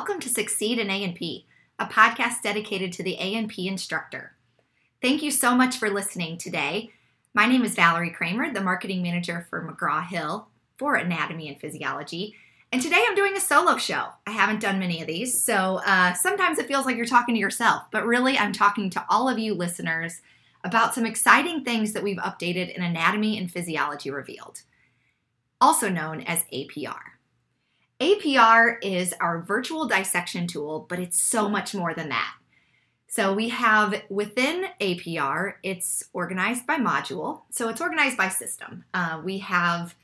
welcome to Succeed in A&P, a podcast dedicated to the A&P instructor. Thank you so much for listening today. My name is Valerie Kramer, the marketing manager for McGraw Hill for Anatomy and Physiology. And today I'm doing a solo show. I haven't done many of these, so uh, sometimes it feels like you're talking to yourself, but really I'm talking to all of you listeners about some exciting things that we've updated in Anatomy and Physiology Revealed, also known as APR. APR is our virtual dissection tool, but it's so much more than that. So we have within APR, it's organized by module. So it's organized by system. Uh, we have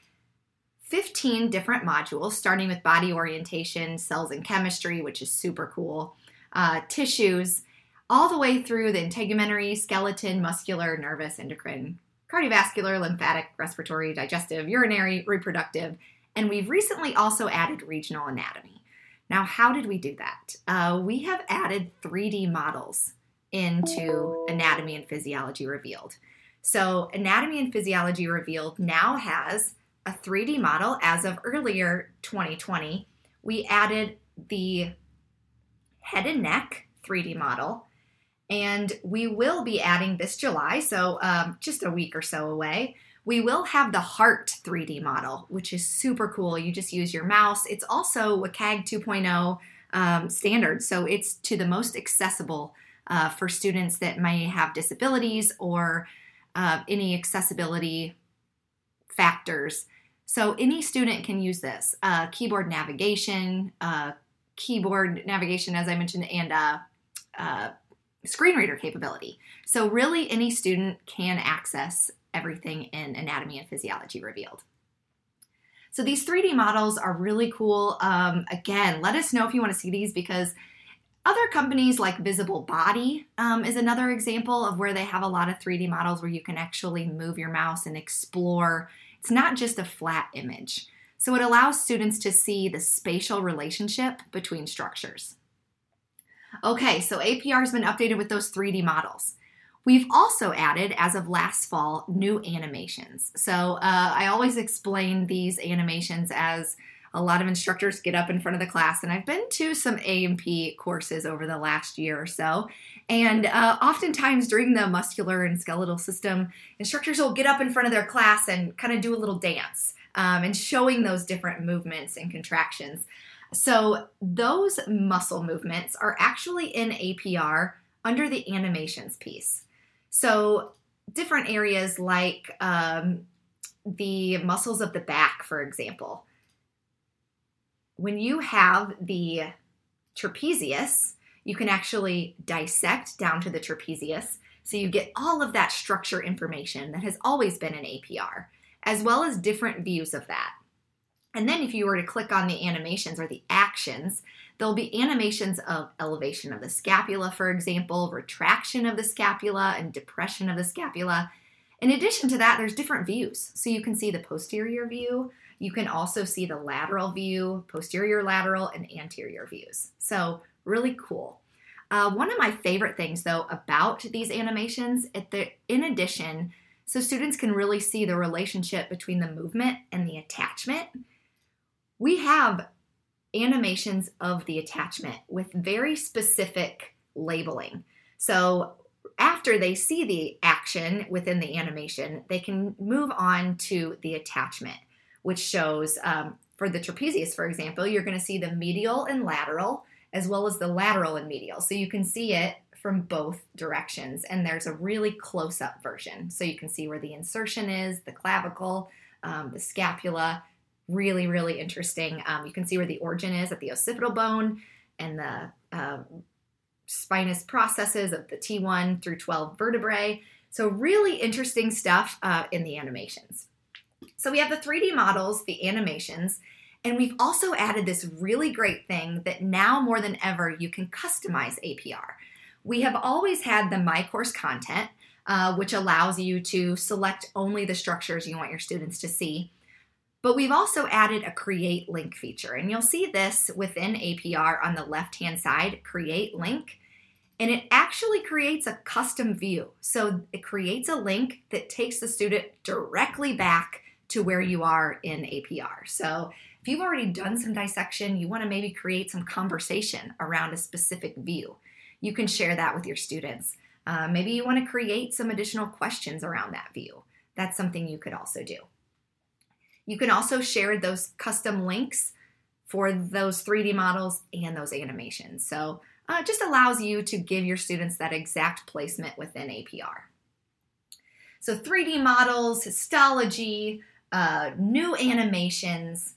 15 different modules, starting with body orientation, cells and chemistry, which is super cool, uh, tissues, all the way through the integumentary, skeleton, muscular, nervous, endocrine, cardiovascular, lymphatic, respiratory, digestive, urinary, reproductive, and we've recently also added regional anatomy. Now, how did we do that? Uh, we have added 3D models into Anatomy and Physiology Revealed. So, Anatomy and Physiology Revealed now has a 3D model as of earlier 2020. We added the head and neck 3D model, and we will be adding this July, so um, just a week or so away, we will have the heart 3D model, which is super cool. You just use your mouse. It's also WCAG 2.0 um, standard, so it's to the most accessible uh, for students that may have disabilities or uh, any accessibility factors. So any student can use this. Uh, keyboard navigation, uh, keyboard navigation, as I mentioned, and uh, uh, screen reader capability. So really any student can access everything in anatomy and physiology revealed. So these 3D models are really cool. Um, again, let us know if you want to see these because other companies like Visible Body um, is another example of where they have a lot of 3D models where you can actually move your mouse and explore. It's not just a flat image. So it allows students to see the spatial relationship between structures. Okay, so APR has been updated with those 3D models. We've also added, as of last fall, new animations. So uh, I always explain these animations as a lot of instructors get up in front of the class, and I've been to some A&P courses over the last year or so. And uh, oftentimes during the muscular and skeletal system, instructors will get up in front of their class and kind of do a little dance um, and showing those different movements and contractions. So those muscle movements are actually in APR under the animations piece. So, different areas like um, the muscles of the back, for example. When you have the trapezius, you can actually dissect down to the trapezius. So you get all of that structure information that has always been in APR, as well as different views of that. And then if you were to click on the animations or the actions, There'll be animations of elevation of the scapula, for example, retraction of the scapula, and depression of the scapula. In addition to that, there's different views. So you can see the posterior view, you can also see the lateral view, posterior lateral, and anterior views. So, really cool. Uh, one of my favorite things, though, about these animations, the, in addition, so students can really see the relationship between the movement and the attachment. We have animations of the attachment with very specific labeling. So after they see the action within the animation, they can move on to the attachment, which shows um, for the trapezius, for example, you're going to see the medial and lateral as well as the lateral and medial. So you can see it from both directions, and there's a really close up version. So you can see where the insertion is, the clavicle, um, the scapula, really, really interesting. Um, you can see where the origin is at the occipital bone and the uh, spinous processes of the T1 through 12 vertebrae. So, really interesting stuff uh, in the animations. So, we have the 3D models, the animations, and we've also added this really great thing that now more than ever you can customize APR. We have always had the My Course content, uh, which allows you to select only the structures you want your students to see. But we've also added a create link feature, and you'll see this within APR on the left hand side, create link, and it actually creates a custom view. So it creates a link that takes the student directly back to where you are in APR. So If you've already done some dissection, you want to maybe create some conversation around a specific view. You can share that with your students. Uh, maybe you want to create some additional questions around that view. That's something you could also do. You can also share those custom links for those 3D models and those animations. So uh, it just allows you to give your students that exact placement within APR. So 3D models, histology, uh, new animations,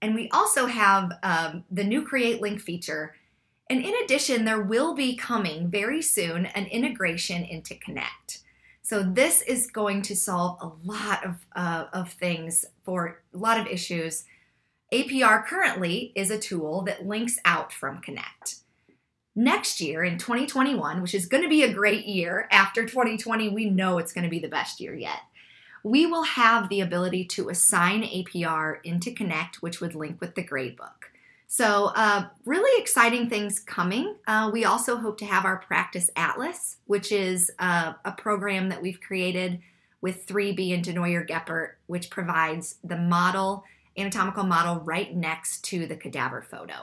and we also have um, the new Create Link feature. And in addition, there will be coming very soon an integration into Connect. So this is going to solve a lot of, uh, of things for a lot of issues. APR currently is a tool that links out from Connect. Next year in 2021, which is going to be a great year after 2020, we know it's going to be the best year yet. We will have the ability to assign APR into Connect, which would link with the gradebook. So, uh, really exciting things coming. Uh, we also hope to have our Practice Atlas, which is uh, a program that we've created with 3B and Denoyer Geppert, which provides the model, anatomical model, right next to the cadaver photo.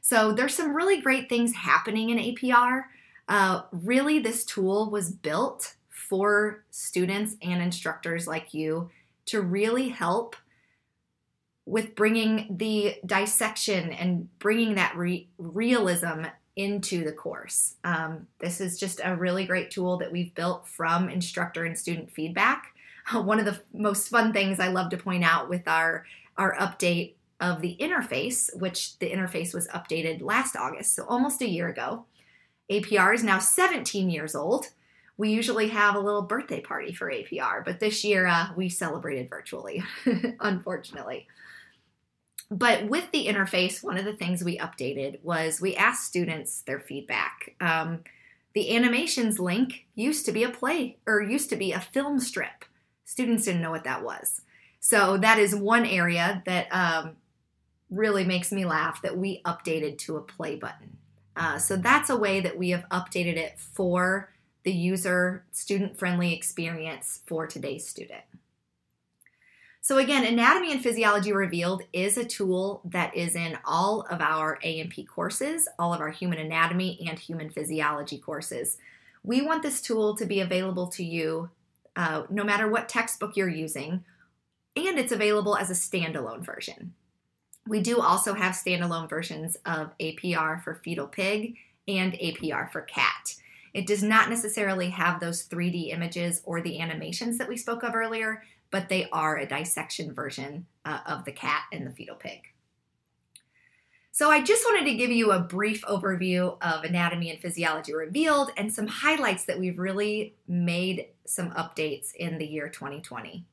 So, there's some really great things happening in APR. Uh, really, this tool was built for students and instructors like you to really help with bringing the dissection and bringing that re- realism into the course. Um, this is just a really great tool that we've built from instructor and student feedback. One of the most fun things I love to point out with our our update of the interface, which the interface was updated last August, so almost a year ago. APR is now 17 years old. We usually have a little birthday party for APR, but this year uh, we celebrated virtually, unfortunately. But with the interface, one of the things we updated was we asked students their feedback. Um, the animations link used to be a play or used to be a film strip. Students didn't know what that was. So that is one area that um, really makes me laugh that we updated to a play button. Uh, so that's a way that we have updated it for the user student friendly experience for today's student. So, again, Anatomy and Physiology Revealed is a tool that is in all of our A&P courses, all of our human anatomy and human physiology courses. We want this tool to be available to you uh, no matter what textbook you're using, and it's available as a standalone version. We do also have standalone versions of APR for fetal pig and APR for cat. It does not necessarily have those 3D images or the animations that we spoke of earlier, but they are a dissection version uh, of the cat and the fetal pig. So, I just wanted to give you a brief overview of Anatomy and Physiology Revealed and some highlights that we've really made some updates in the year 2020.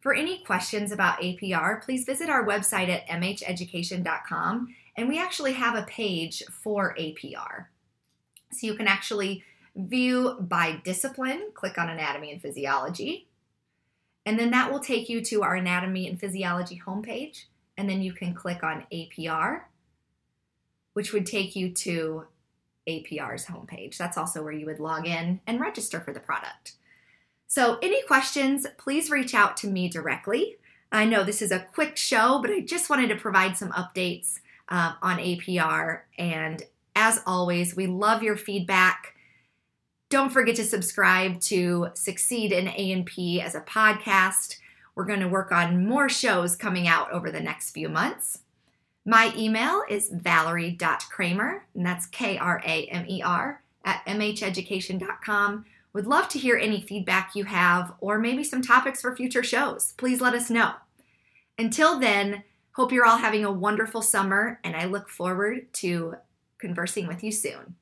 For any questions about APR, please visit our website at mheducation.com and we actually have a page for APR. So you can actually view by discipline, click on Anatomy and Physiology, and then that will take you to our anatomy and physiology homepage. And then you can click on APR, which would take you to APR's homepage. That's also where you would log in and register for the product. So, any questions, please reach out to me directly. I know this is a quick show, but I just wanted to provide some updates uh, on APR. And as always, we love your feedback. Don't forget to subscribe to Succeed in A&P as a podcast. We're going to work on more shows coming out over the next few months. My email is valerie.kramer, and that's K R A M E R, at mheducation.com. Would love to hear any feedback you have or maybe some topics for future shows. Please let us know. Until then, hope you're all having a wonderful summer, and I look forward to conversing with you soon.